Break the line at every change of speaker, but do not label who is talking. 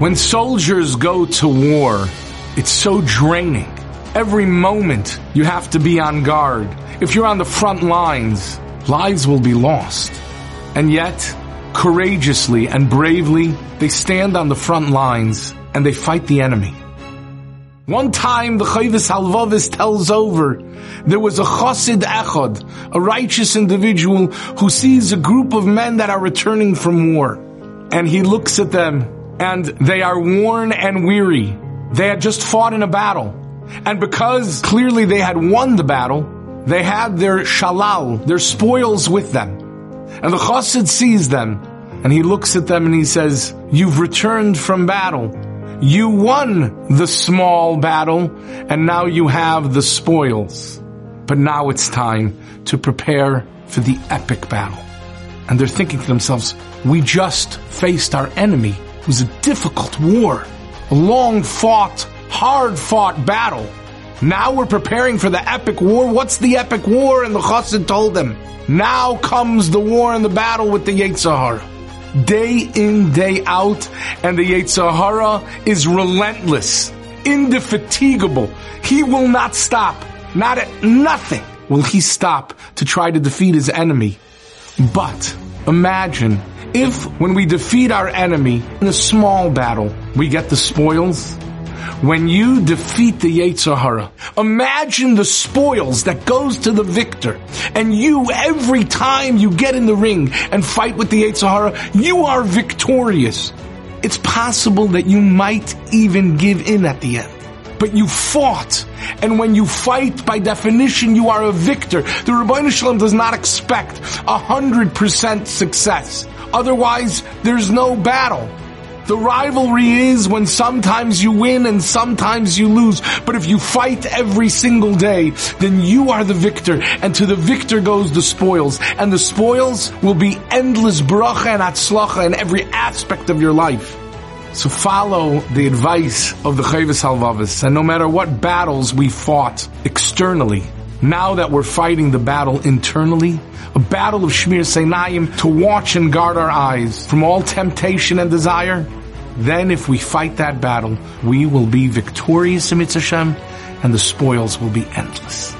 When soldiers go to war, it's so draining. Every moment you have to be on guard. If you're on the front lines, lives will be lost. And yet, courageously and bravely, they stand on the front lines and they fight the enemy. One time the Chayvis Halvavis tells over, there was a Chosid Echad, a righteous individual who sees a group of men that are returning from war. And he looks at them and they are worn and weary. They had just fought in a battle. And because clearly they had won the battle, they had their shalal, their spoils with them. And the Chosid sees them and he looks at them and he says, you've returned from battle. You won the small battle and now you have the spoils. But now it's time to prepare for the epic battle. And they're thinking to themselves, we just faced our enemy. It was a difficult war, a long fought, hard fought battle. Now we're preparing for the epic war. What's the epic war? And the chassid told them, now comes the war and the battle with the Yetzer Hara day in, day out, and the Yetzer Hara is relentless, indefatigable. He will not stop. Not at nothing will he stop to try to defeat his enemy. But imagine if when we defeat our enemy in a small battle, we get the spoils, when you defeat the Yetzer Hara, imagine the spoils that goes to the victor. And you, every time you get in the ring and fight with the Yetzer Hara, you are victorious. It's possible that you might even give in at the end. But you fought. And when you fight, by definition, you are a victor. The Ribbono Shel Olam does not expect a hundred percent success. Otherwise, there's no battle. The rivalry is when sometimes you win and sometimes you lose. But if you fight every single day, then you are the victor. And to the victor goes the spoils. And the spoils will be endless bracha and atzlacha in every aspect of your life. So follow the advice of the Chayvis Halvavis. And no matter what battles we fought externally, now that we're fighting the battle internally, a battle of Shmiras Einayim to watch and guard our eyes from all temptation and desire, then if we fight that battle, we will be victorious in Mitzvah and the spoils will be endless.